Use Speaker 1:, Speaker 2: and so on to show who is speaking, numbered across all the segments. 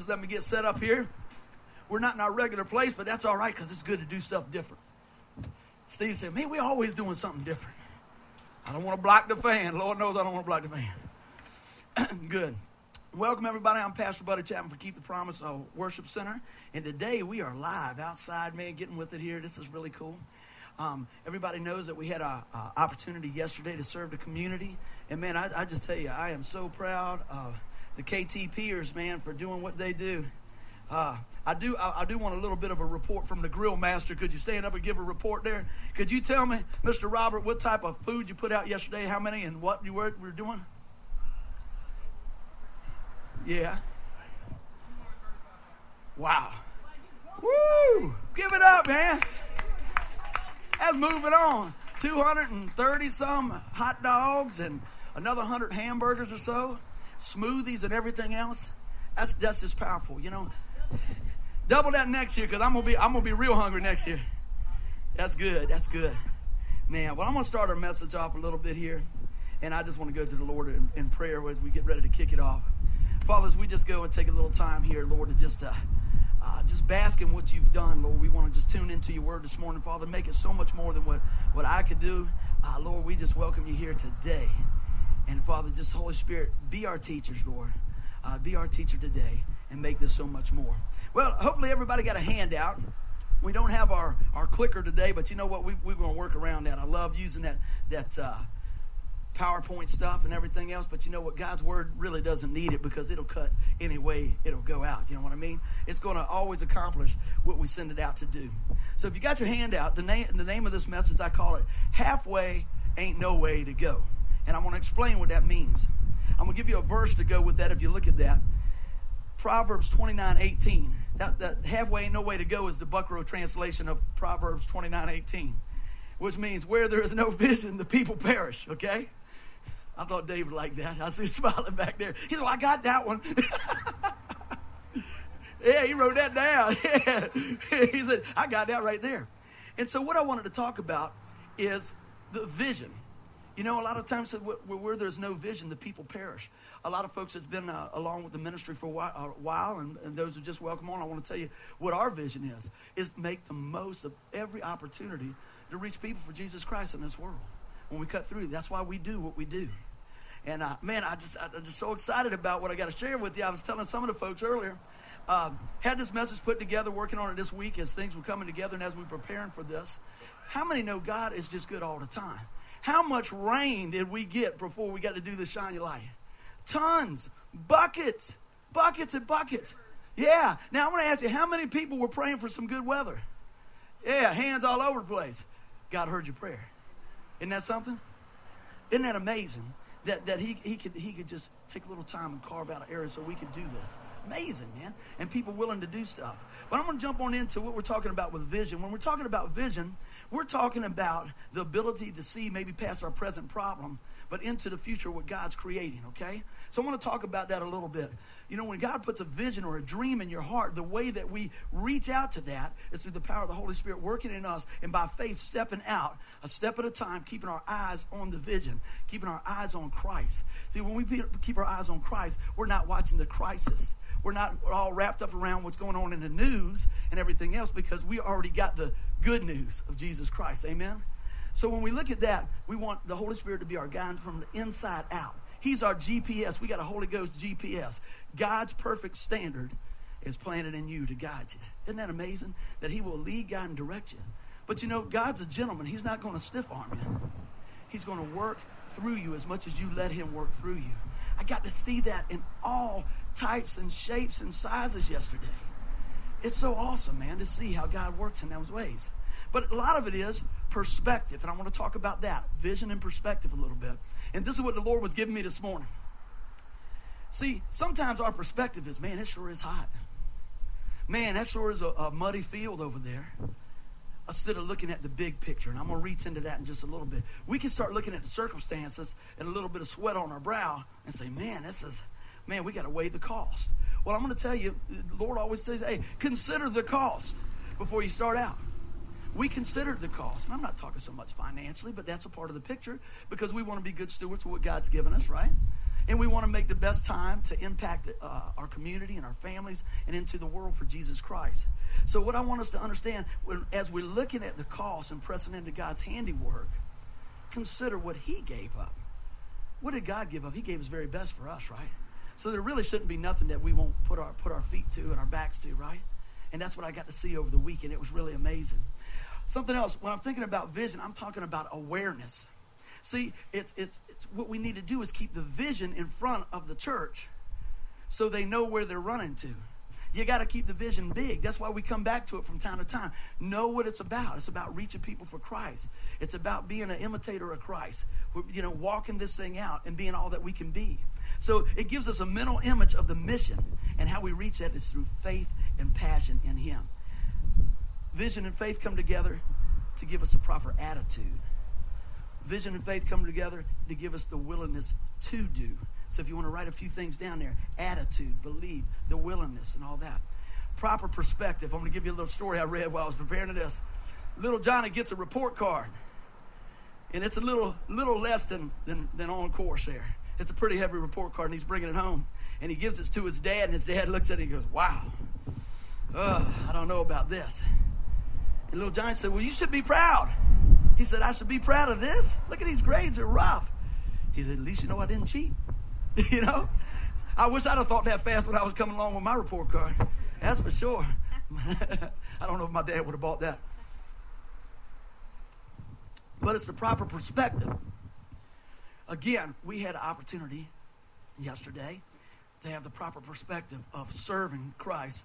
Speaker 1: Just let me get set up here. We're not in our regular place, but that's all right because it's good to do stuff different. Steve said, Man, we're always doing something different. I don't want to block the fan. Lord knows I don't want to block the fan. good. Welcome, everybody. I'm Pastor Buddy Chapman for Keep the Promise uh, Worship Center. And today we are live outside, man, getting with it here. This is really cool. Um, everybody knows that we had an opportunity yesterday to serve the community. And, man, I, I just tell you, I am so proud of the KTPers, man, for doing what they do. Uh, I do. I, I, do want a little bit of a report from the grill master. Could you stand up and give a report there? Could you tell me, Mr. Robert, what type of food you put out yesterday? How many and what you were, were doing? Yeah. Wow. Woo! Give it up, man. That's moving on. 230 some hot dogs and another 100 hamburgers or so, smoothies and everything else. That's that's just powerful, you know. Double that next year because I'm gonna be I'm gonna be real hungry next year. That's good. That's good. Man, well, I'm gonna start our message off a little bit here, and I just want to go to the Lord in, in prayer as we get ready to kick it off. Fathers, we just go and take a little time here, Lord, to just uh, uh, just bask in what you've done, Lord. We want to just tune into your word this morning, Father. Make it so much more than what, what I could do. Uh, Lord, we just welcome you here today. And Father, just Holy Spirit, be our teachers, Lord. Uh, be our teacher today and make this so much more. Well, hopefully everybody got a handout. We don't have our, our clicker today, but you know what? We, we're going to work around that. I love using that, that uh, PowerPoint stuff and everything else, but you know what? God's word really doesn't need it because it'll cut any way it'll go out. You know what I mean? It's going to always accomplish what we send it out to do. So if you got your handout, the name, the name of this message, I call it Halfway Ain't No Way to Go. And I'm going to explain what that means. I'm going to give you a verse to go with that if you look at that. Proverbs 29 18. That, that halfway ain't no way to go is the Buckrow translation of Proverbs 29 18, which means where there is no vision, the people perish, okay? I thought David liked that. I see him smiling back there. He said, well, I got that one. yeah, he wrote that down. He said, I got that right there. And so, what I wanted to talk about is the vision. You know, a lot of times where, there's no vision, the people perish. A lot of folks that's been uh, along with the ministry for a while, while and, and, those who just welcome on, I want to tell you what our vision is, is make the most of every opportunity to reach people for Jesus Christ in this world. When we cut through, that's why we do what we do. And uh, man, I just, I'm just so excited about what I got to share with you. I was telling some of the folks earlier, uh, had this message put together, working on it this week as things were coming together and as we were preparing for this. How many know God is just good all the time? How much rain did we get before we got to do the shiny light? Tons, buckets, buckets and buckets. Yeah. Now I want to ask you, how many people were praying for some good weather? Yeah, hands all over the place. God heard your prayer. Isn't that something? Isn't that amazing? That, that he, he, could, he could just take a little time and carve out an area so we could do this. Amazing, man. And people willing to do stuff. But I'm going to jump on into what we're talking about with vision. When we're talking about vision, we're talking about the ability to see maybe past our present problem, but into the future what God's creating, okay? So I want to talk about that a little bit. You know, when God puts a vision or a dream in your heart, the way that we reach out to that is through the power of the Holy Spirit working in us and by faith stepping out a step at a time, keeping our eyes on the vision, keeping our eyes on Christ. See, when we keep our eyes on Christ, we're not watching the crisis. We're not all wrapped up around what's going on in the news and everything else because we already got the good news of Jesus Christ. Amen? So when we look at that, we want the Holy Spirit to be our guide from the inside out. He's our GPS. We got a Holy Ghost GPS. God's perfect standard is planted in you to guide you. Isn't that amazing? That He will lead, guide, and direct you. But you know, God's a gentleman. He's not going to stiff arm you. He's going to work through you as much as you let Him work through you. I got to see that in all types and shapes and sizes yesterday. It's so awesome, man, to see how God works in those ways. But a lot of it is perspective, and I want to talk about that vision and perspective a little bit. And this is what the Lord was giving me this morning. See, sometimes our perspective is, man, it sure is hot. Man, that sure is a, a muddy field over there. Instead of looking at the big picture, and I'm going to reach into that in just a little bit. We can start looking at the circumstances and a little bit of sweat on our brow and say, man, this is, man, we got to weigh the cost. Well, I'm going to tell you, the Lord always says, hey, consider the cost before you start out. We consider the cost. And I'm not talking so much financially, but that's a part of the picture because we want to be good stewards of what God's given us, right? and we want to make the best time to impact uh, our community and our families and into the world for Jesus Christ. So, what I want us to understand as we're looking at the cost and pressing into God's handiwork, consider what He gave up. What did God give up? He gave His very best for us, right? So there really shouldn't be nothing that we won't put our put our feet to and our backs to, right? And that's what I got to see over the weekend. It was really amazing. Something else, when I'm thinking about vision, I'm talking about awareness. See, it's, it's, it's what we need to do is keep the vision in front of the church so they know where they're running to. You got to keep the vision big. That's why we come back to it from time to time. Know what it's about. It's about reaching people for Christ. It's about being an imitator of Christ. We're, you know, walking this thing out and being all that we can be. So it gives us a mental image of the mission, and how we reach that is through faith and passion in Him. Vision and faith come together to give us the proper attitude. Vision and faith come together to give us the willingness to do. So if you want to write a few things down there attitude, believe, the willingness, and all that. Proper perspective. I'm going to give you a little story I read while I was preparing this. Little Johnny gets a report card, and it's a little, little less than, than, than on course there. It's a pretty heavy report card, and he's bringing it home. And he gives it to his dad, and his dad looks at it and he goes, Wow, uh, I don't know about this. And little Johnny said, Well, you should be proud. He said, I should be proud of this. Look at these grades, they're rough. He said, At least you know I didn't cheat. you know? I wish I'd have thought that fast when I was coming along with my report card. That's for sure. I don't know if my dad would have bought that. But it's the proper perspective. Again, we had an opportunity yesterday to have the proper perspective of serving Christ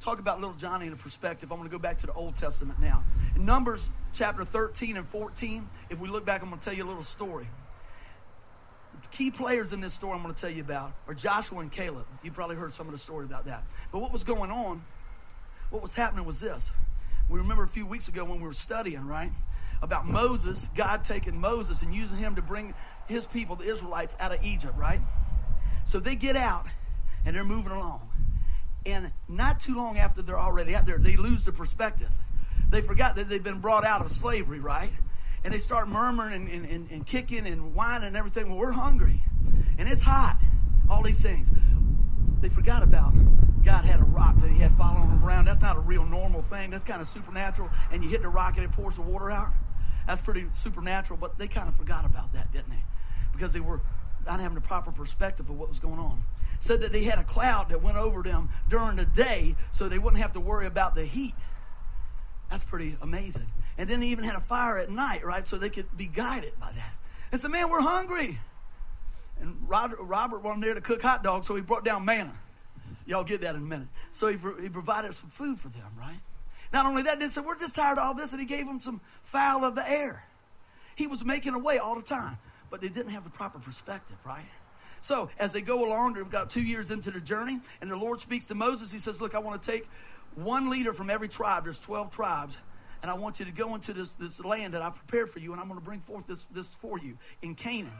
Speaker 1: talk about little Johnny in a perspective. I'm going to go back to the Old Testament now. In Numbers chapter 13 and 14, if we look back, I'm going to tell you a little story. The key players in this story I'm going to tell you about are Joshua and Caleb. You probably heard some of the story about that. But what was going on, what was happening was this. We remember a few weeks ago when we were studying, right? About Moses, God taking Moses and using him to bring his people, the Israelites, out of Egypt, right? So they get out and they're moving along. And not too long after they're already out there, they lose the perspective. They forgot that they've been brought out of slavery, right? And they start murmuring and, and, and, and kicking and whining and everything. Well, we're hungry and it's hot. All these things. They forgot about God had a rock that he had following them around. That's not a real normal thing. That's kind of supernatural. And you hit the rock and it pours the water out. That's pretty supernatural, but they kind of forgot about that, didn't they? Because they were not having the proper perspective of what was going on said that they had a cloud that went over them during the day so they wouldn't have to worry about the heat. That's pretty amazing. And then they even had a fire at night, right? So they could be guided by that. And said, man, we're hungry. And Robert, Robert wanted there to cook hot dogs, so he brought down manna. Y'all get that in a minute. So he, he provided some food for them, right? Not only that, they said, we're just tired of all this, and he gave them some fowl of the air. He was making a way all the time, but they didn't have the proper perspective, right? So as they go along, they've got two years into the journey, and the Lord speaks to Moses. He says, Look, I want to take one leader from every tribe. There's 12 tribes. And I want you to go into this, this land that I prepared for you, and I'm going to bring forth this, this for you in Canaan.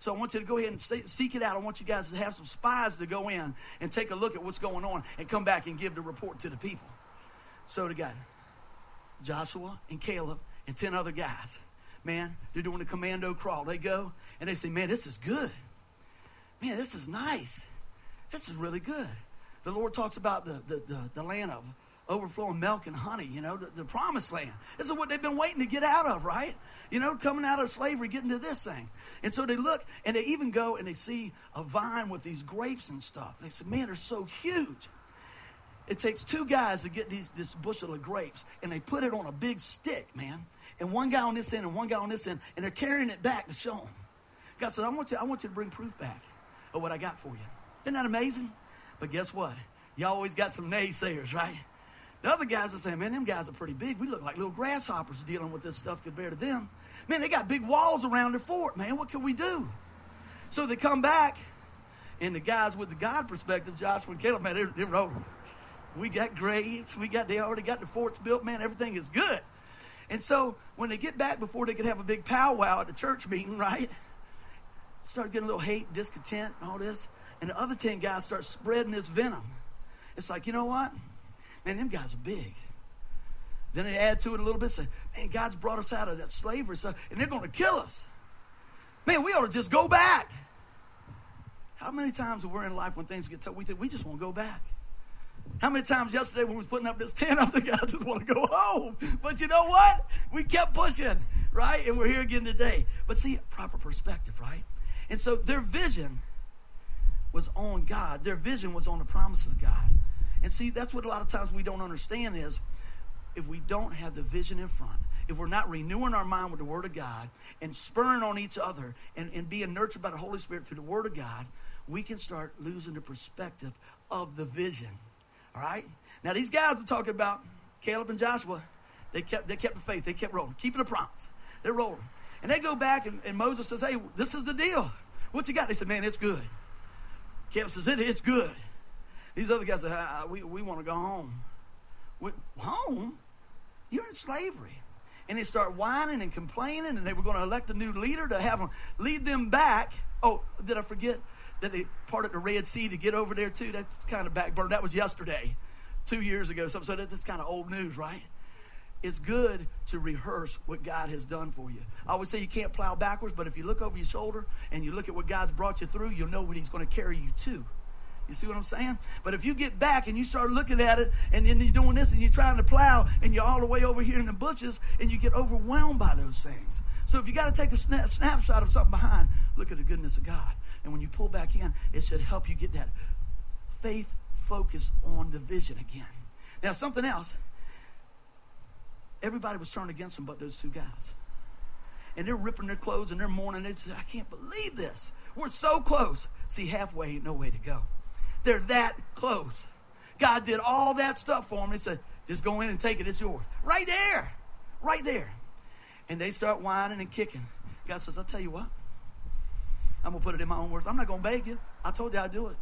Speaker 1: So I want you to go ahead and seek it out. I want you guys to have some spies to go in and take a look at what's going on and come back and give the report to the people. So to God, Joshua and Caleb and 10 other guys, man, they're doing a commando crawl. They go and they say, man, this is good man, this is nice. This is really good. The Lord talks about the, the, the, the land of overflowing milk and honey, you know, the, the, promised land. This is what they've been waiting to get out of, right? You know, coming out of slavery, getting to this thing. And so they look and they even go and they see a vine with these grapes and stuff. They said, man, they're so huge. It takes two guys to get these, this bushel of grapes and they put it on a big stick, man. And one guy on this end and one guy on this end, and they're carrying it back to show them. God says, I want you, I want you to bring proof back of what I got for you. Isn't that amazing? But guess what? Y'all always got some naysayers, right? The other guys are saying, man, them guys are pretty big. We look like little grasshoppers dealing with this stuff compared to them. Man, they got big walls around their fort, man. What can we do? So they come back, and the guys with the God perspective, Joshua and Caleb, man, they're, they're rolling. We got graves. We got, they already got the forts built, man. Everything is good. And so when they get back before they could have a big powwow at the church meeting, right? Start getting a little hate, discontent, and all this. And the other 10 guys start spreading this venom. It's like, you know what? Man, them guys are big. Then they add to it a little bit, say, man, God's brought us out of that slavery, so, and they're going to kill us. Man, we ought to just go back. How many times we're in life when things get tough, we think we just want to go back? How many times yesterday when we was putting up this tent, I think I just want to go home. But you know what? We kept pushing, right? And we're here again today. But see, proper perspective, right? And so their vision was on God. Their vision was on the promises of God. And see, that's what a lot of times we don't understand is if we don't have the vision in front, if we're not renewing our mind with the Word of God and spurring on each other and, and being nurtured by the Holy Spirit through the Word of God, we can start losing the perspective of the vision. All right? Now, these guys we're talking about, Caleb and Joshua, they kept, they kept the faith. They kept rolling, keeping the promise. They're rolling. And they go back, and, and Moses says, Hey, this is the deal. What you got? They said, Man, it's good. Caleb says, it, It is good. These other guys ah, We, we want to go home. We, home? You're in slavery. And they start whining and complaining, and they were going to elect a new leader to have them lead them back. Oh, did I forget that they parted the Red Sea to get over there, too? That's kind of backburner. That was yesterday, two years ago. So that's kind of old news, right? It's good to rehearse what God has done for you. I would say you can't plow backwards, but if you look over your shoulder and you look at what God's brought you through, you'll know what He's going to carry you to. You see what I'm saying? But if you get back and you start looking at it and then you're doing this and you're trying to plow and you're all the way over here in the bushes and you get overwhelmed by those things. So if you got to take a sna- snapshot of something behind, look at the goodness of God. And when you pull back in, it should help you get that faith focus on the vision again. Now, something else. Everybody was turned against them but those two guys. And they're ripping their clothes and they're mourning. They said, I can't believe this. We're so close. See, halfway ain't no way to go. They're that close. God did all that stuff for them. He said, just go in and take it. It's yours. Right there. Right there. And they start whining and kicking. God says, I'll tell you what. I'm going to put it in my own words. I'm not going to beg you. I told you I'd do it.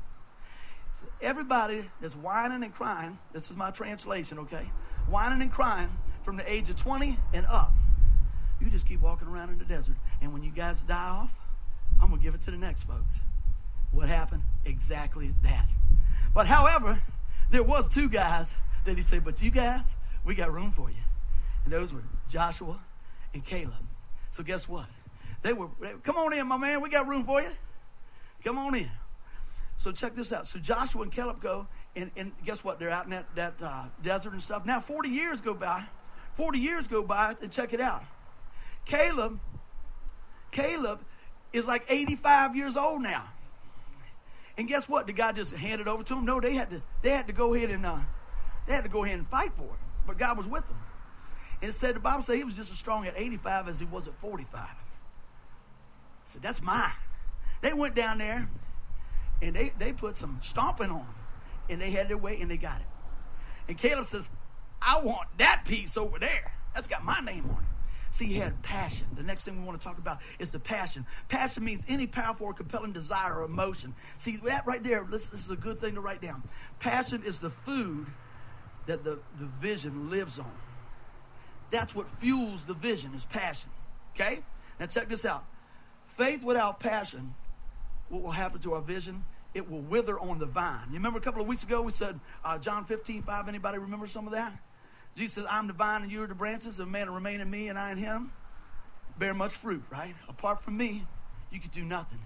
Speaker 1: So everybody that's whining and crying, this is my translation, okay? Whining and crying from the age of 20 and up. You just keep walking around in the desert. And when you guys die off, I'm going to give it to the next folks. What happened? Exactly that. But however, there was two guys that he said, but you guys, we got room for you. And those were Joshua and Caleb. So guess what? They were, come on in, my man. We got room for you. Come on in. So check this out. So Joshua and Caleb go, and, and guess what? They're out in that, that uh, desert and stuff. Now 40 years go by. 40 years go by, and check it out. Caleb, Caleb is like 85 years old now. And guess what? The guy just handed over to him. No, they had to they had to go ahead and uh, they had to go ahead and fight for it. But God was with them. And it said the Bible said he was just as strong at 85 as he was at 45. I said, that's mine. They went down there and they, they put some stomping on. And they had their way and they got it. And Caleb says, I want that piece over there. That's got my name on it. See, he had passion. The next thing we want to talk about is the passion. Passion means any powerful or compelling desire or emotion. See, that right there, this, this is a good thing to write down. Passion is the food that the, the vision lives on. That's what fuels the vision is passion. Okay? Now check this out. Faith without passion, what will happen to our vision? It will wither on the vine. You remember a couple of weeks ago we said uh, John 15, 5. Anybody remember some of that? Jesus says, I'm the vine and you are the branches. A man remain in me and I in him. Bear much fruit, right? Apart from me, you could do nothing.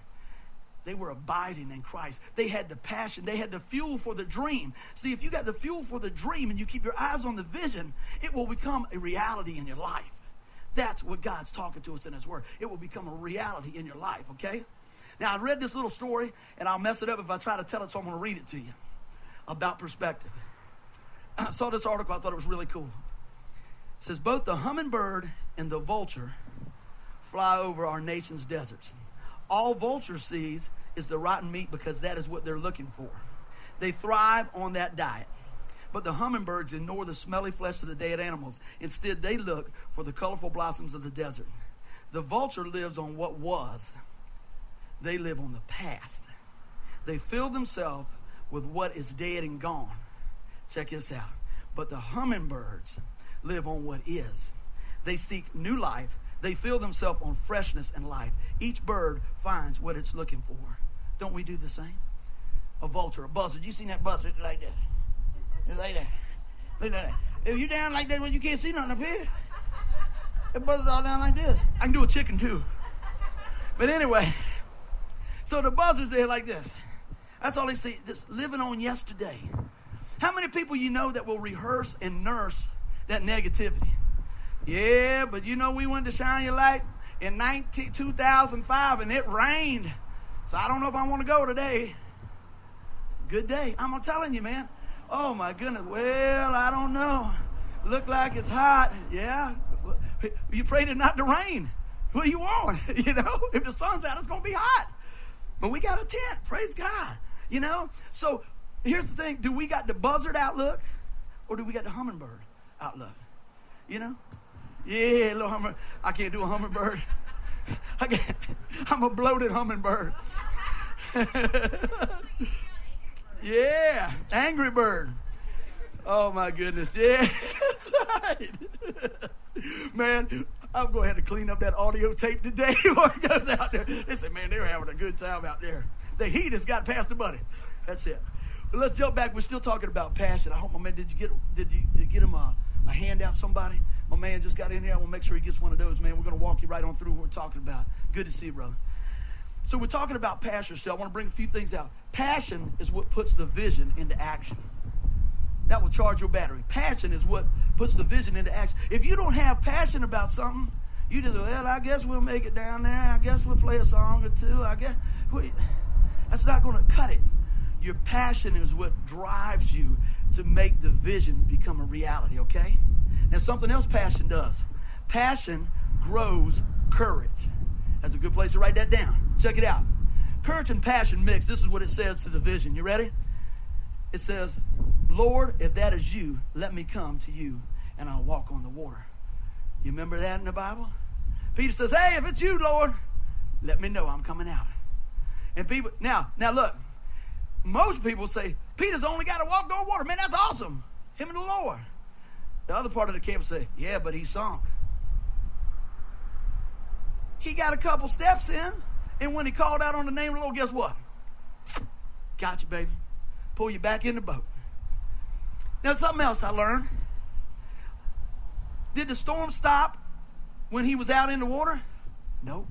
Speaker 1: They were abiding in Christ. They had the passion. They had the fuel for the dream. See, if you got the fuel for the dream and you keep your eyes on the vision, it will become a reality in your life. That's what God's talking to us in His Word. It will become a reality in your life, okay? Now, I read this little story, and I'll mess it up if I try to tell it, so I'm going to read it to you about perspective. I saw this article, I thought it was really cool. It says both the hummingbird and the vulture fly over our nation's deserts. All vulture sees is the rotten meat because that is what they're looking for. They thrive on that diet. But the hummingbirds ignore the smelly flesh of the dead animals. Instead, they look for the colorful blossoms of the desert. The vulture lives on what was, they live on the past. They fill themselves with what is dead and gone. Check this out. But the hummingbirds live on what is. They seek new life. They fill themselves on freshness and life. Each bird finds what it's looking for. Don't we do the same? A vulture, a buzzard. You seen that buzzard like that? It's like that. Look at that. If you down like that, well, you can't see nothing up here. The buzzard's all down like this. I can do a chicken too. But anyway, So the buzzards, they're like this. That's all they see, just living on yesterday. How many people you know that will rehearse and nurse that negativity? Yeah, but you know we went to Shine Your Light in 19, 2005 and it rained. So I don't know if I want to go today. Good day. I'm telling you, man. Oh my goodness. Well, I don't know. Look like it's hot. Yeah. You prayed it not to rain. What do you want? You know, if the sun's out, it's going to be hot. But we got a tent. Praise God. You know? So here's the thing do we got the buzzard outlook or do we got the hummingbird outlook? You know? Yeah, little hummingbird. I can't do a hummingbird. I can't. I'm a bloated hummingbird. yeah, angry bird. Oh my goodness. Yeah, that's right. Man, I'm going to have to clean up that audio tape today before it goes out there. They say, man, they're having a good time out there. The heat has got past the buddy. That's it. Let's jump back. We're still talking about passion. I hope my man, did you get did you, did you get him a, a handout, somebody? My man just got in here. I want to make sure he gets one of those, man. We're to walk you right on through what we're talking about. Good to see you, brother. So we're talking about passion still. I want to bring a few things out. Passion is what puts the vision into action. That will charge your battery. Passion is what puts the vision into action. If you don't have passion about something, you just, well, I guess we'll make it down there. I guess we'll play a song or two. I guess. we, That's not going to cut it. Your passion is what drives you to make the vision become a reality, okay? Now, something else passion does passion grows courage. That's a good place to write that down. Check it out. Courage and passion mix. This is what it says to the vision. You ready? It says, Lord, if that is you, let me come to you and I'll walk on the water. You remember that in the Bible? Peter says, Hey, if it's you, Lord, let me know I'm coming out. And people, now, now look, most people say, Peter's only got to walk on water. Man, that's awesome. Him and the Lord. The other part of the camp say, Yeah, but he sunk. He got a couple steps in, and when he called out on the name of the Lord, guess what? Got you, baby. Pull you back in the boat. Now, something else I learned. Did the storm stop when he was out in the water? Nope.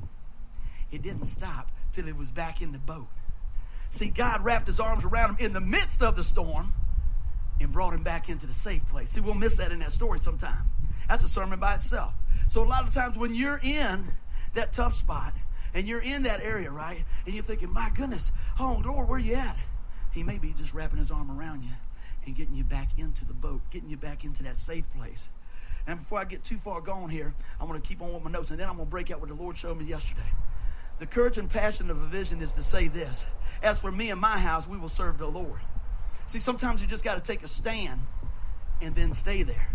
Speaker 1: It didn't stop till he was back in the boat. See, God wrapped his arms around him in the midst of the storm and brought him back into the safe place. See, we'll miss that in that story sometime. That's a sermon by itself. So, a lot of times when you're in that tough spot and you're in that area, right, and you're thinking, my goodness, oh, Lord, where you at? He may be just wrapping his arm around you and getting you back into the boat, getting you back into that safe place. And before I get too far gone here, I'm going to keep on with my notes, and then I'm going to break out what the Lord showed me yesterday. The courage and passion of a vision is to say this As for me and my house, we will serve the Lord. See, sometimes you just got to take a stand and then stay there.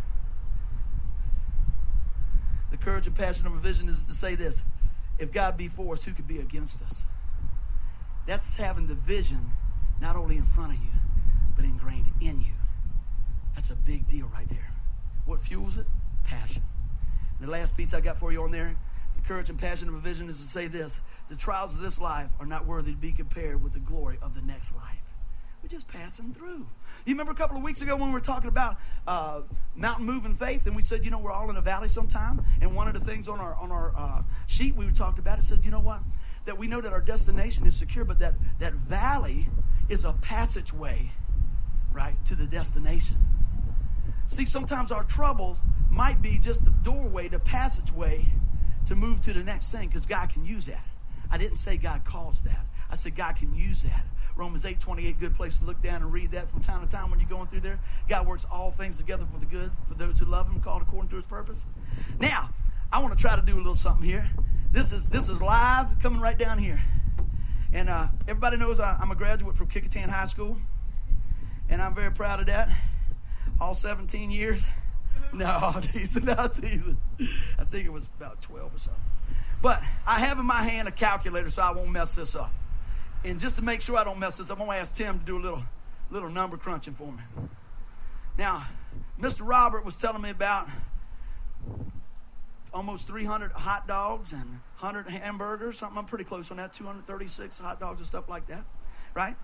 Speaker 1: The courage and passion of a vision is to say this if God be for us, who could be against us? That's having the vision not only in front of you, but ingrained in you. That's a big deal right there. What fuels it? Passion. And the last piece I got for you on there the courage and passion of a vision is to say this the trials of this life are not worthy to be compared with the glory of the next life. We're just passing through. You remember a couple of weeks ago when we were talking about uh, mountain moving faith, and we said, you know, we're all in a valley sometime. And one of the things on our on our uh, sheet we talked about, it said, you know what, that we know that our destination is secure, but that that valley is a passageway, right, to the destination. See, sometimes our troubles might be just the doorway, the passageway to move to the next thing, because God can use that. I didn't say God caused that. I said God can use that. Romans 8 28, good place to look down and read that from time to time when you're going through there. God works all things together for the good for those who love Him, called according to His purpose. Now, I want to try to do a little something here. This is this is live coming right down here. And uh, everybody knows I, am a graduate from Kecoughtan High School, and I'm very proud of that. All 17 years. No, teasing, not teasing. I think it was about 12 or so. But I have in my hand a calculator, so I won't mess this up. And just to make sure I don't mess this up, I'm going to ask Tim to do a little, little number crunching for me. Now, Mr. Robert was telling me about almost 300 hot dogs and 100 hamburgers, something. I'm pretty close on that, 236 hot dogs and stuff like that, right?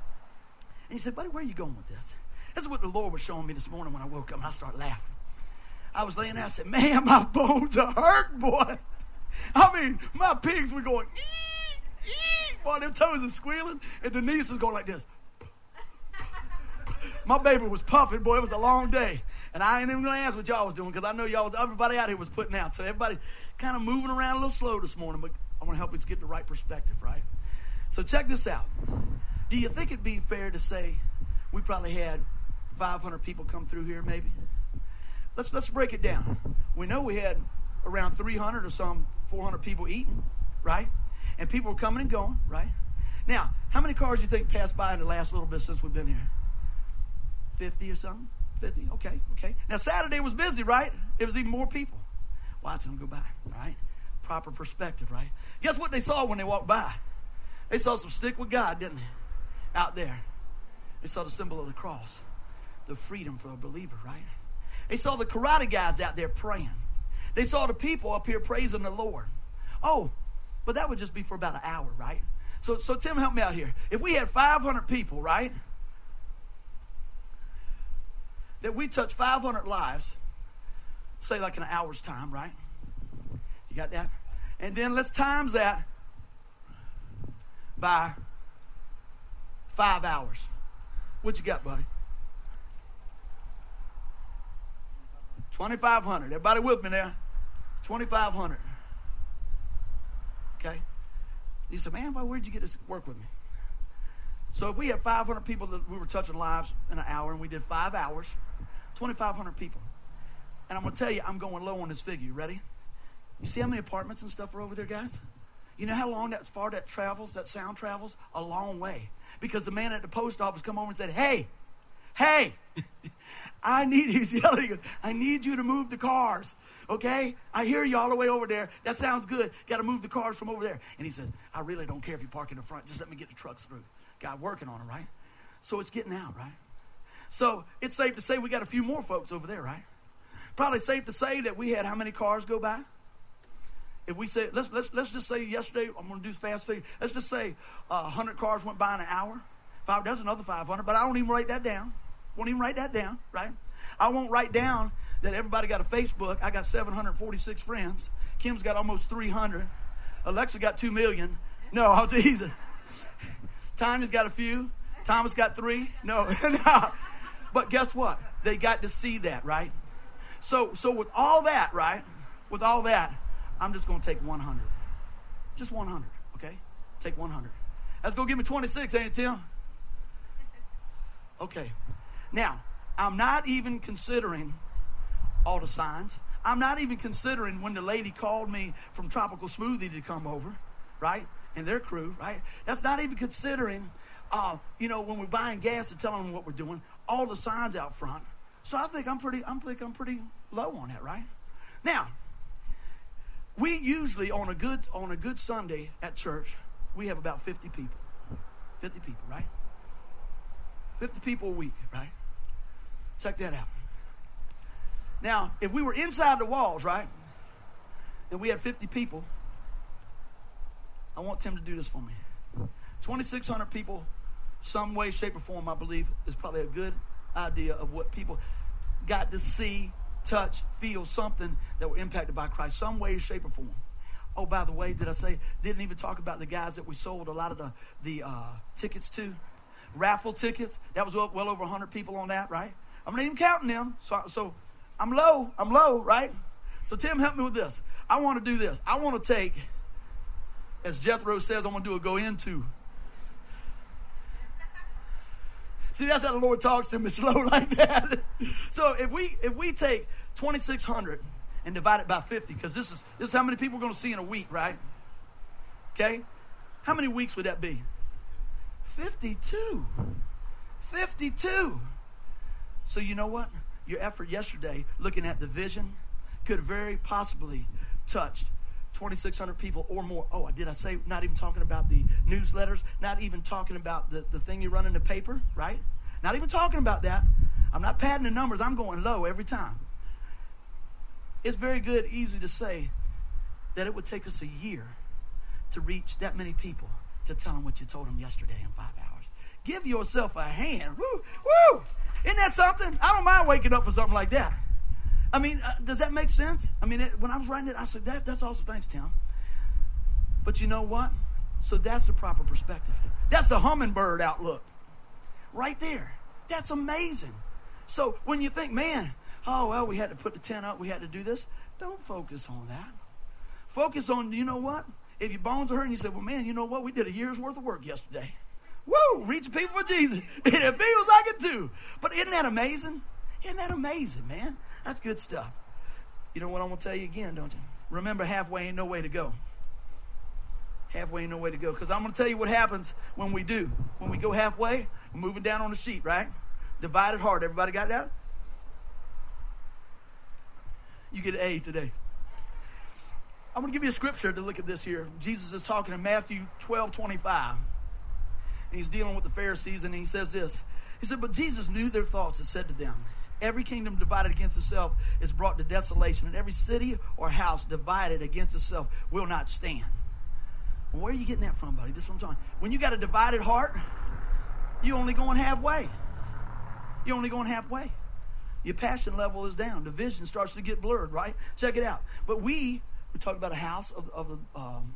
Speaker 1: And he said, buddy, where are you going with this? This is what the Lord was showing me this morning when I woke up and I started laughing. I was laying there, I said, man, my bones are hurt, boy. I mean, my pigs were going, ee, ee, Boy, them toes are squealing, and the Denise was going like this. My baby was puffing, boy. It was a long day. And I ain't even to ask what y'all was doing because I know y'all, was, everybody out here was putting out. So everybody kind of moving around a little slow this morning, but I want to help us get the right perspective, right? So check this out. Do you think it'd be fair to say we probably had 500 people come through here, maybe? Let's let's break it down. We know we had around 300 or some 400 people eating, right? And people were coming and going, right? Now, how many cars do you think passed by in the last little bit since we've been here? 50 or something? 50? Okay, okay. Now, Saturday was busy, right? It was even more people watching them go by, right? Proper perspective, right? Guess what they saw when they walked by? They saw some stick with God, didn't they? Out there. They saw the symbol of the cross, the freedom for a believer, right? They saw the karate guys out there praying. They saw the people up here praising the Lord. Oh, but that would just be for about an hour, right? So, so Tim, help me out here. If we had 500 people, right? That we touch 500 lives, say like in an hour's time, right? You got that? And then let's times that by five hours. What you got, buddy? 2,500. Everybody with me there? 2,500. Okay? You said, man, why, where'd you get this work with me? So if we had 500 people that we were touching lives in an hour, and we did five hours, 2,500 people. And I'm going to tell you, I'm going low on this figure. You ready? You see how many apartments and stuff are over there, guys? You know how long that far that travels, that sound travels? A long way. Because the man at the post office come over and said, Hey, hey, I need, he's yelling, I need you to move the cars. Okay? I hear you all the way over there. That sounds good. Got to move the cars from over there. And he said, I really don't care if you park in the front. Just let me get the trucks through. Guy working on it, right? So it's getting out, right? So it's safe to say we got a few more folks over there, right? Probably safe to say that we had how many cars go by? If we say, let's, let's, let's just say yesterday, I'm going to do fast figure. Let's just say uh, 100 cars went by in an hour. Five, that's another 500, but I don't even write that down. Won't even write that down, right? I won't write down that everybody got a Facebook. I got 746 friends. Kim's got almost 300. Alexa got 2 million. No, I'll tease it. Tanya's got a few. Thomas got three. No, no. But guess what? They got to see that, right? So, so with all that, right? With all that, I'm just going to take 100. Just 100, okay? Take 100. That's going to give me 26, ain't it, Tim? Okay. Now, I'm not even considering all the signs. I'm not even considering when the lady called me from Tropical Smoothie to come over, right? And their crew, right? That's not even considering, uh, you know, when we're buying gas and telling them what we're doing, all the signs out front. So I think I'm pretty, I think I'm pretty low on that, right? Now, we usually on a good on a good Sunday at church, we have about 50 people. 50 people, right? 50 people a week, right? Check that out. Now, if we were inside the walls, right, and we had 50 people, I want Tim to do this for me. 2,600 people, some way, shape, or form, I believe, is probably a good idea of what people got to see touch, feel something that were impacted by Christ, some way, shape, or form. Oh, by the way, did I say, didn't even talk about the guys that we sold a lot of the, the uh, tickets to? Raffle tickets. That was well, well over 100 people on that, right? I'm not even counting them. So, so I'm low. I'm low, right? So, Tim, help me with this. I want to do this. I want to take, as Jethro says, I want to do a go into See, that's how the Lord talks to me slow like that. so if we if we take 2,600 and divide it by 50, because this is this is how many people we're going to see in a week, right? Okay, how many weeks would that be? 52. 52. So you know what? Your effort yesterday, looking at the vision, could very possibly touched 2,600 people or more. Oh, I did I say not even talking about the newsletters? Not even talking about the, the thing you run in the paper, right? Not even talking about that. I'm not padding the numbers. I'm going low every time. It's very good, easy to say that it would take us a year to reach that many people to tell them what you told them yesterday in five hours. Give yourself a hand. Woo, woo! Isn't that something? I don't mind waking up for something like that. I mean, uh, does that make sense? I mean, it, when I was writing it, I said, that, that's awesome. Thanks, Tim. But you know what? So that's the proper perspective. That's the hummingbird outlook. Right there. That's amazing. So when you think, man, oh, well, we had to put the tent up, we had to do this, don't focus on that. Focus on, you know what? If your bones are hurting, you say, well, man, you know what? We did a year's worth of work yesterday. Woo! Reaching people for Jesus. It feels like it too. But isn't that amazing? Isn't that amazing, man? That's good stuff. You know what I'm going to tell you again, don't you? Remember, halfway ain't no way to go. Halfway ain't no way to go. Because I'm going to tell you what happens when we do. When we go halfway, we're moving down on the sheet, right? Divided heart. Everybody got that? You get an A today. I'm going to give you a scripture to look at this here. Jesus is talking in Matthew 12 25. And he's dealing with the Pharisees, and he says this. He said, But Jesus knew their thoughts and said to them, Every kingdom divided against itself is brought to desolation, and every city or house divided against itself will not stand. Where are you getting that from, buddy? This is what I'm talking. When you got a divided heart, you're only going halfway. You're only going halfway. Your passion level is down. The vision starts to get blurred, right? Check it out. But we, we talked about a house of, of the um,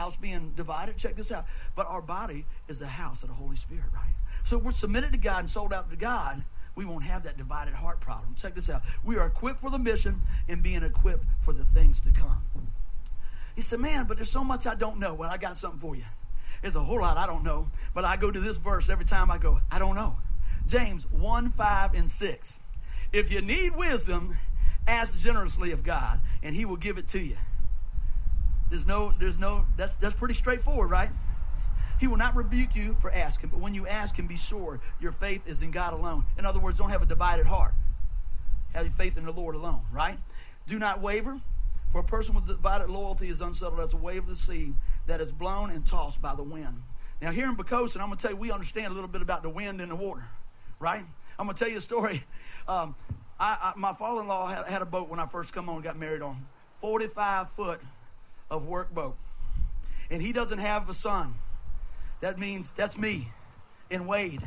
Speaker 1: house being divided. Check this out. But our body is the house of the Holy Spirit, right? So we're submitted to God and sold out to God. We won't have that divided heart problem. Check this out. We are equipped for the mission and being equipped for the things to come. He said, Man, but there's so much I don't know. Well, I got something for you. There's a whole lot I don't know, but I go to this verse every time I go, I don't know. James 1 5 and 6. If you need wisdom, ask generously of God, and He will give it to you. There's no, there's no, that's that's pretty straightforward, right? He will not rebuke you for asking, but when you ask Him, be sure your faith is in God alone. In other words, don't have a divided heart. Have your faith in the Lord alone, right? Do not waver, for a person with divided loyalty is unsettled as a wave of the sea that is blown and tossed by the wind. Now, here in Poquoson, I'm going to tell you, we understand a little bit about the wind and the water, right? I'm going to tell you a story. Um, I, I, my father-in-law had, had, a boat when I first come on and got married on, 45 foot of work boat, and he doesn't have a son. That means that's me and Wade,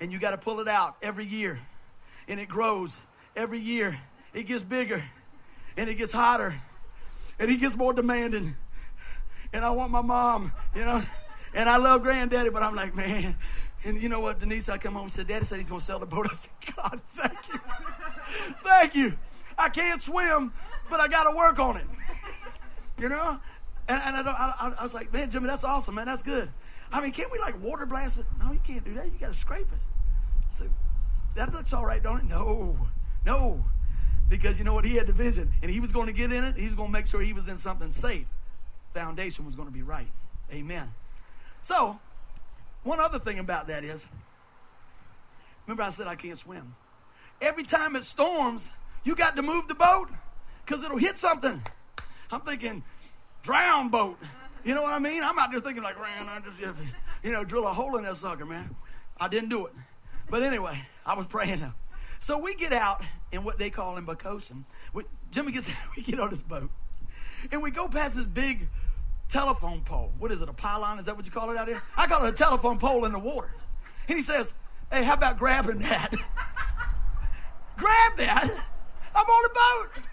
Speaker 1: and you got to pull it out every year, and it grows every year. It gets bigger, and it gets hotter, and he gets more demanding. And I want my mom, you know, and I love granddaddy, but I'm like, man. And you know what, Denise, I come home and said, Daddy said he's going to sell the boat. I said, God, thank you. thank you. I can't swim, but I got to work on it. You know? And, and I, I, I, was like, man, Jimmy, that's awesome, man. That's good. I mean, can't we like water blast it? No, you can't do that. You got to scrape it. So that looks all right, don't it? No, no. Because you know what? He had the vision, and he was going to get in it. He was going to make sure he was in something safe. Foundation was going to be right. Amen. So, one other thing about that is, remember I said I can't swim. Every time it storms, you got to move the boat because it'll hit something. I'm thinking, drown boat. You know what I mean? I'm out there thinking like, man, I just, you know, drill a hole in that sucker, man. I didn't do it. But anyway, I was praying. So we get out in what they call in Poquoson. Jimmy gets, we get on this boat. And we go past this big telephone pole. What is it, a pylon? Is that what you call it out here? I call it a telephone pole in the water. And he says, hey, how about grabbing that? Grab that? I'm on the boat.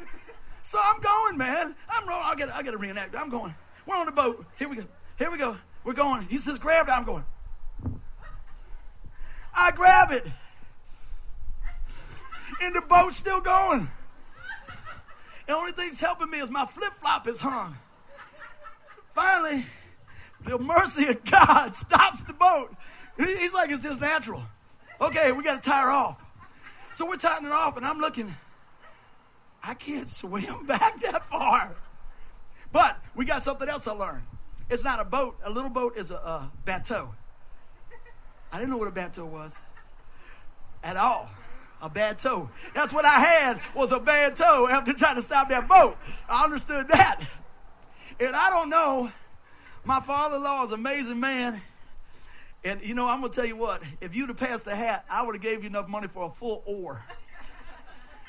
Speaker 1: So I'm going, man. I'm rolling. I got I got to reenact. I'm going. We're on the boat. Here we go. Here we go. We're going. He says, grab it. I'm going. I grab it. And the boat's still going. The only thing that's helping me is my flip flop is hung. Finally, the mercy of God stops the boat. He's like, it's just natural. Okay, we got to tie her off. So we're tying her off, and I'm looking. I can't swim back that far. But we got something else I learned. It's not a boat. A little boat is a, a bateau. I didn't know what a bateau was at all. A bad toe. That's what I had was a bad toe after trying to stop that boat. I understood that. And I don't know. My father-in-law is an amazing man. And you know, I'm gonna tell you what, if you'd have passed the hat, I would have gave you enough money for a full oar.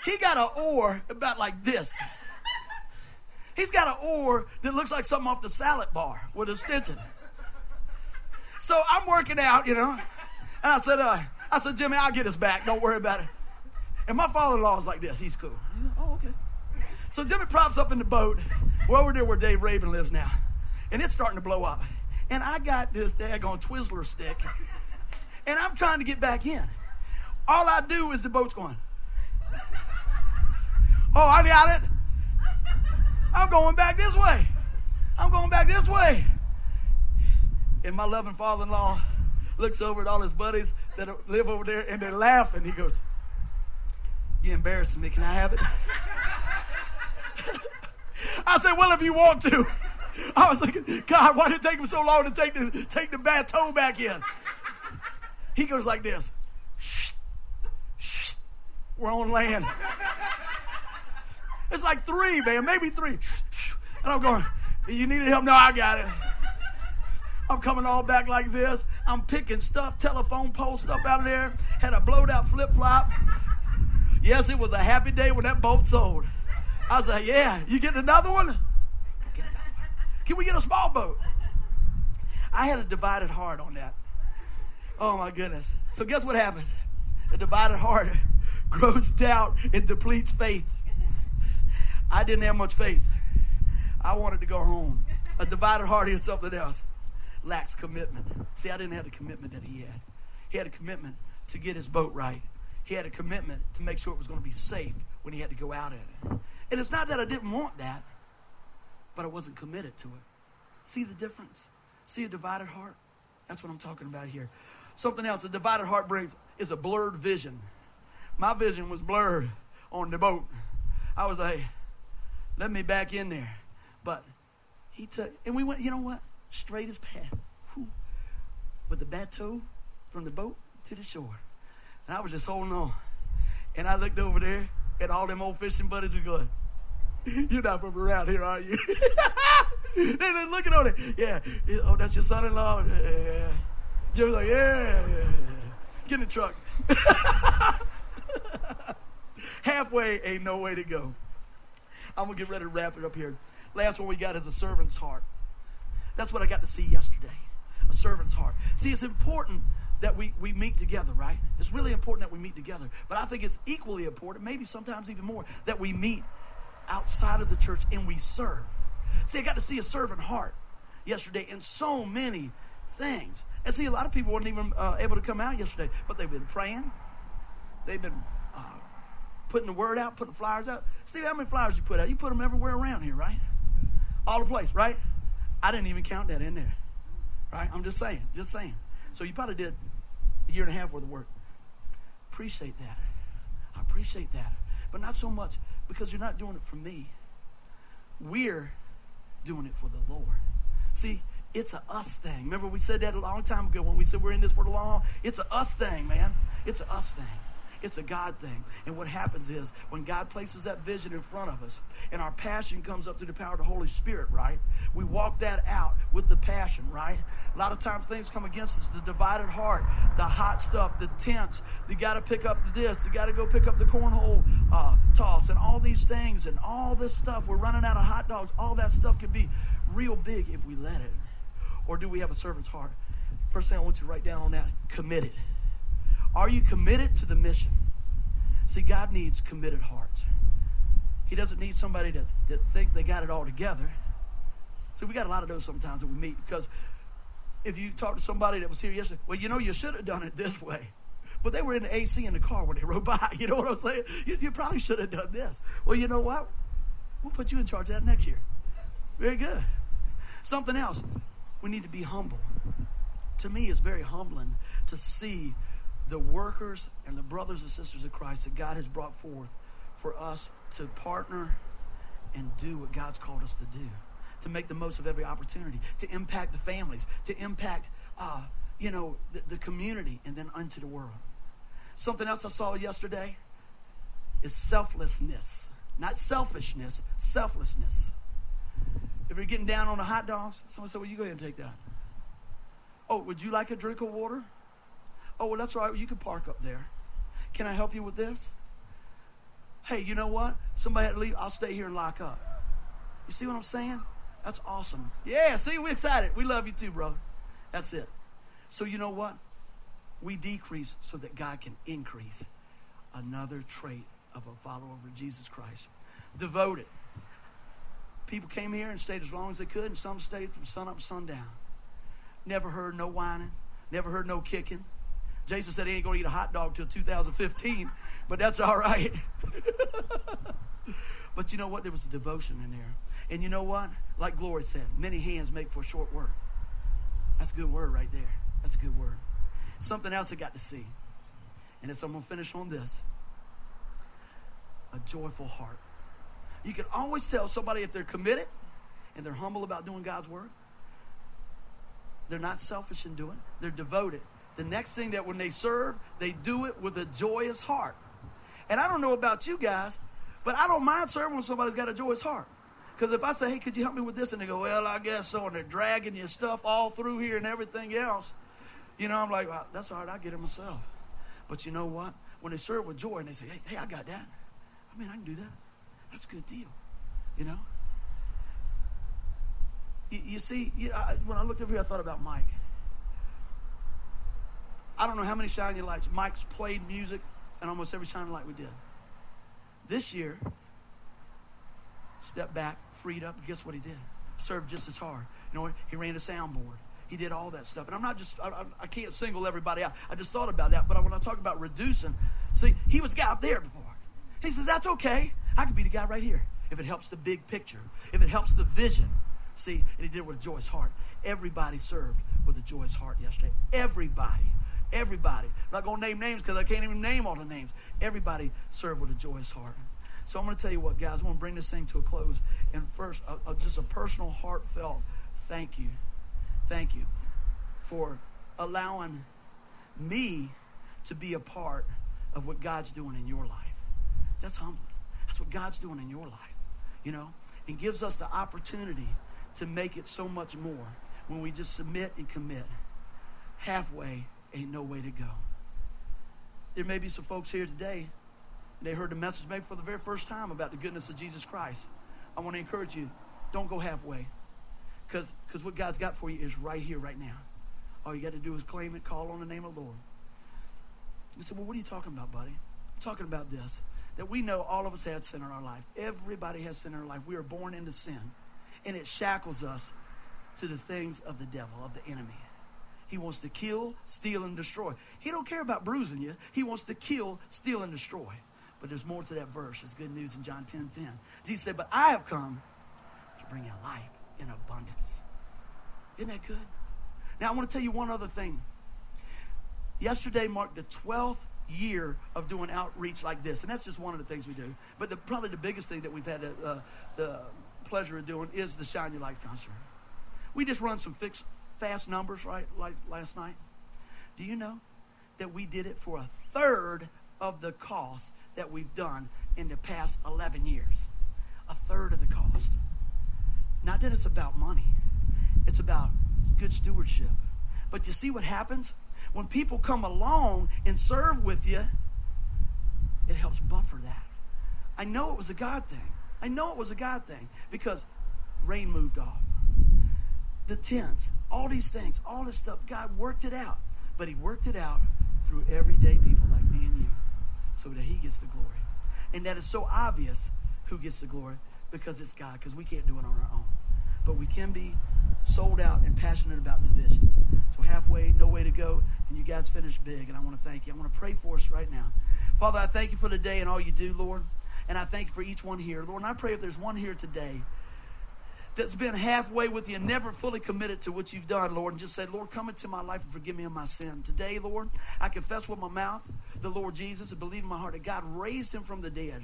Speaker 1: He got an oar about like this. He's got an oar that looks like something off the salad bar with a extension. So I'm working out, you know. And I said, uh, I said, Jimmy, I'll get us back. Don't worry about it. And my father-in-law is like this. He's cool. He's like, oh, okay. So Jimmy props up in the boat. We're over there where Dave Raven lives now. And it's starting to blow up. And I got this daggone Twizzler stick, and I'm trying to get back in. All I do is the boat's going. Oh, I got it. I'm going back this way. I'm going back this way. And my loving father in law looks over at all his buddies that live over there and they're laughing. He goes, You embarrassing me. Can I have it? I said, Well, if you want to. I was like, God, why did it take him so long to take the, take the bateau back in? He goes like this Shh, shh, we're on land. It's like three, man, maybe three. And I'm going, You need help? No, I got it. I'm coming all back like this. I'm picking stuff, telephone pole stuff out of there. Had a blowed out flip flop. Yes, it was a happy day when that boat sold. I was like, Yeah, you getting another one? Can we get a small boat? I had a divided heart on that. Oh my goodness. So guess what happens? A divided heart grows doubt and depletes faith. I didn't have much faith. I wanted to go home. A divided heart is something else. Lacks commitment. See, I didn't have the commitment that he had. He had a commitment to get his boat right. He had a commitment to make sure it was going to be safe when he had to go out in it. And it's not that I didn't want that but I wasn't committed to it. See the difference? See a divided heart? That's what I'm talking about here. Something else, a divided heart brings is a blurred vision. My vision was blurred on the boat. I was like, let me back in there. But he took, and we went, you know what? Straight as path. Whew. With the bateau from the boat to the shore. And I was just holding on. And I looked over there, and all them old fishing buddies were going, You're not from around here, are you? they are looking on it. Yeah. Oh, that's your son-in-law. Yeah. Jim's like, yeah, yeah. Get in the truck. Halfway ain't no way to go. I'm gonna get ready to wrap it up here. Last one we got is a servant's heart. That's what I got to see yesterday. A servant's heart. See, it's important that we, we meet together, right? It's really important that we meet together. But I think it's equally important, maybe sometimes even more, that we meet outside of the church and we serve. See, I got to see a servant heart yesterday in so many things. And see, a lot of people weren't even uh, able to come out yesterday, but they've been praying. They've been uh, putting the word out, putting flyers out. Steve, how many flyers you put out? You put them everywhere around here, right? All the place, right? I didn't even count that in there, right? I'm just saying, just saying. So you probably did a year and a half worth of work. Appreciate that. I appreciate that. But not so much because you're not doing it for me. We're doing it for the Lord. See, it's a us thing. Remember, we said that a long time ago when we said we're in this for the long? It's a us thing, man. It's a us thing. It's a God thing. And what happens is when God places that vision in front of us and our passion comes up through the power of the Holy Spirit, right? We walk that out with the passion, right? A lot of times things come against us the divided heart, the hot stuff, the tense. You got to pick up the this, you got to go pick up the cornhole uh, toss, and all these things, and all this stuff. We're running out of hot dogs. All that stuff can be real big if we let it. Or do we have a servant's heart? First thing I want you to write down on that committed. Are you committed to the mission? See, God needs committed hearts. He doesn't need somebody that, that think they got it all together. See, we got a lot of those sometimes that we meet because if you talk to somebody that was here yesterday, well, you know, you should have done it this way. But they were in the AC in the car when they rode by. You know what I'm saying? You, you probably should have done this. Well, you know what? We'll put you in charge of that next year. Very good. Something else. We need to be humble. To me, it's very humbling to see the workers and the brothers and sisters of Christ that God has brought forth for us to partner and do what God's called us to do, to make the most of every opportunity, to impact the families, to impact, uh, you know, the, the community, and then unto the world. Something else I saw yesterday is selflessness, not selfishness, selflessness. If you're getting down on the hot dogs, someone said, "Well, you go ahead and take that." Oh, would you like a drink of water? Oh, well, that's all right. You can park up there. Can I help you with this? Hey, you know what? Somebody had to leave. I'll stay here and lock up. You see what I'm saying? That's awesome. Yeah, see, we're excited. We love you too, brother. That's it. So, you know what? We decrease so that God can increase. Another trait of a follower of Jesus Christ. Devoted. People came here and stayed as long as they could, and some stayed from sun up to sundown. Never heard no whining. Never heard no kicking. Jason said he ain't going to eat a hot dog till 2015, but that's all right. but you know what? There was a devotion in there. And you know what? Like Glory said, many hands make for short work. That's a good word right there. That's a good word. Something else I got to see. And it's, I'm going to finish on this a joyful heart. You can always tell somebody if they're committed and they're humble about doing God's work. They're not selfish in doing it, they're devoted. The next thing that when they serve, they do it with a joyous heart. And I don't know about you guys, but I don't mind serving when somebody's got a joyous heart. Because if I say, hey, could you help me with this? And they go, well, I guess so. And they're dragging your stuff all through here and everything else. You know, I'm like, well, that's all right. I get it myself. But you know what? When they serve with joy and they say, hey, hey, I got that. I mean, I can do that. That's a good deal. You know? You, you see, you, I, when I looked over here, I thought about Mike. I don't know how many shining lights. Mike's played music and almost every shining light we did. This year, stepped back, freed up, guess what he did? Served just as hard. You know, he ran a soundboard. He did all that stuff. And I'm not just, I, I can't single everybody out. I just thought about that. But when I talk about reducing, see, he was guy up there before. He says, that's okay. I could be the guy right here if it helps the big picture, if it helps the vision. See, and he did it with a joyous heart. Everybody served with a joyous heart yesterday. Everybody. Everybody. I'm not going to name names because I can't even name all the names. Everybody served with a joyous heart. So I'm going to tell you what, guys. I'm going to bring this thing to a close. And first, just a personal, heartfelt thank you. Thank you for allowing me to be a part of what God's doing in your life. That's humbling. That's what God's doing in your life, you know, and gives us the opportunity to make it so much more when we just submit and commit. Halfway ain't no way to go. There may be some folks here today, they heard the message maybe for the very first time about the goodness of Jesus Christ. I want to encourage you, don't go halfway. Because what God's got for you is right here, right now. All you got to do is claim it, call on the name of the Lord. You say, well, what are you talking about, buddy? I'm talking about this that we know all of us had sin in our life. Everybody has sin in our life. We are born into sin, and it shackles us to the things of the devil, of the enemy. He wants to kill, steal, and destroy. He don't care about bruising you. He wants to kill, steal, and destroy. But there's more to that verse. It's good news in John 10 10. Jesus said, But I have come to bring you life in abundance. Isn't that good? Now, I want to tell you one other thing. Yesterday marked the 12th year of doing outreach like this. And that's just one of the things we do. But the, probably the biggest thing that we've had uh, the pleasure of doing is the Shine Your Light concert. We just run some fixed, fast numbers, right, like last night. Do you know that we did it for a third of the cost that we've done in the past 11 years? A third of the cost. Not that it's about money, it's about good stewardship. But you see what happens? when people come along and serve with you, it helps buffer that. I know it was a God thing. I know it was a God thing because rain moved off. The tents, all these things, all this stuff, God worked it out. But He worked it out through everyday people like me and you so that He gets the glory. And that is so obvious who gets the glory because it's God, because we can't do it on our own. But we can be sold out and passionate about the vision. So halfway, no way to go, and you guys finished big, and I want to thank you. I want to pray for us right now. Father, I thank you for the day and all you do, Lord, and I thank you for each one here. Lord, and I pray if there's one here today that's been halfway with you never fully committed to what you've done, Lord, and just said, Lord, come into my life and forgive me of my sin. Today, Lord, I confess with my mouth the Lord Jesus and believe in my heart that God raised him from the dead.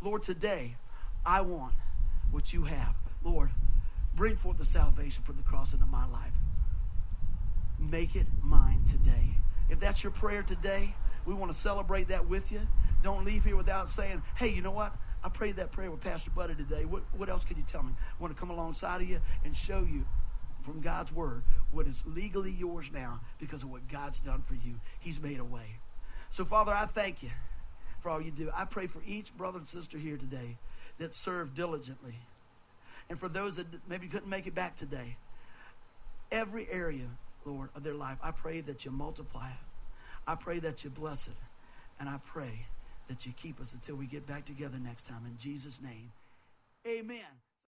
Speaker 1: Lord, today, I want what you have. Lord, bring forth the salvation from the cross into my life. Make it mine today. If that's your prayer today, we want to celebrate that with you. Don't leave here without saying, hey, you know what? I prayed that prayer with Pastor Buddy today. What, what else could you tell me? I want to come alongside of you and show you from God's word what is legally yours now because of what God's done for you. He's made a way. So, Father, I thank you for all you do. I pray for each brother and sister here today that serve diligently. And for those that maybe couldn't make it back today, every area, Lord, of their life, I pray that you multiply it. I pray that you bless it. And I pray that you keep us until we get back together next time. In Jesus' name, amen.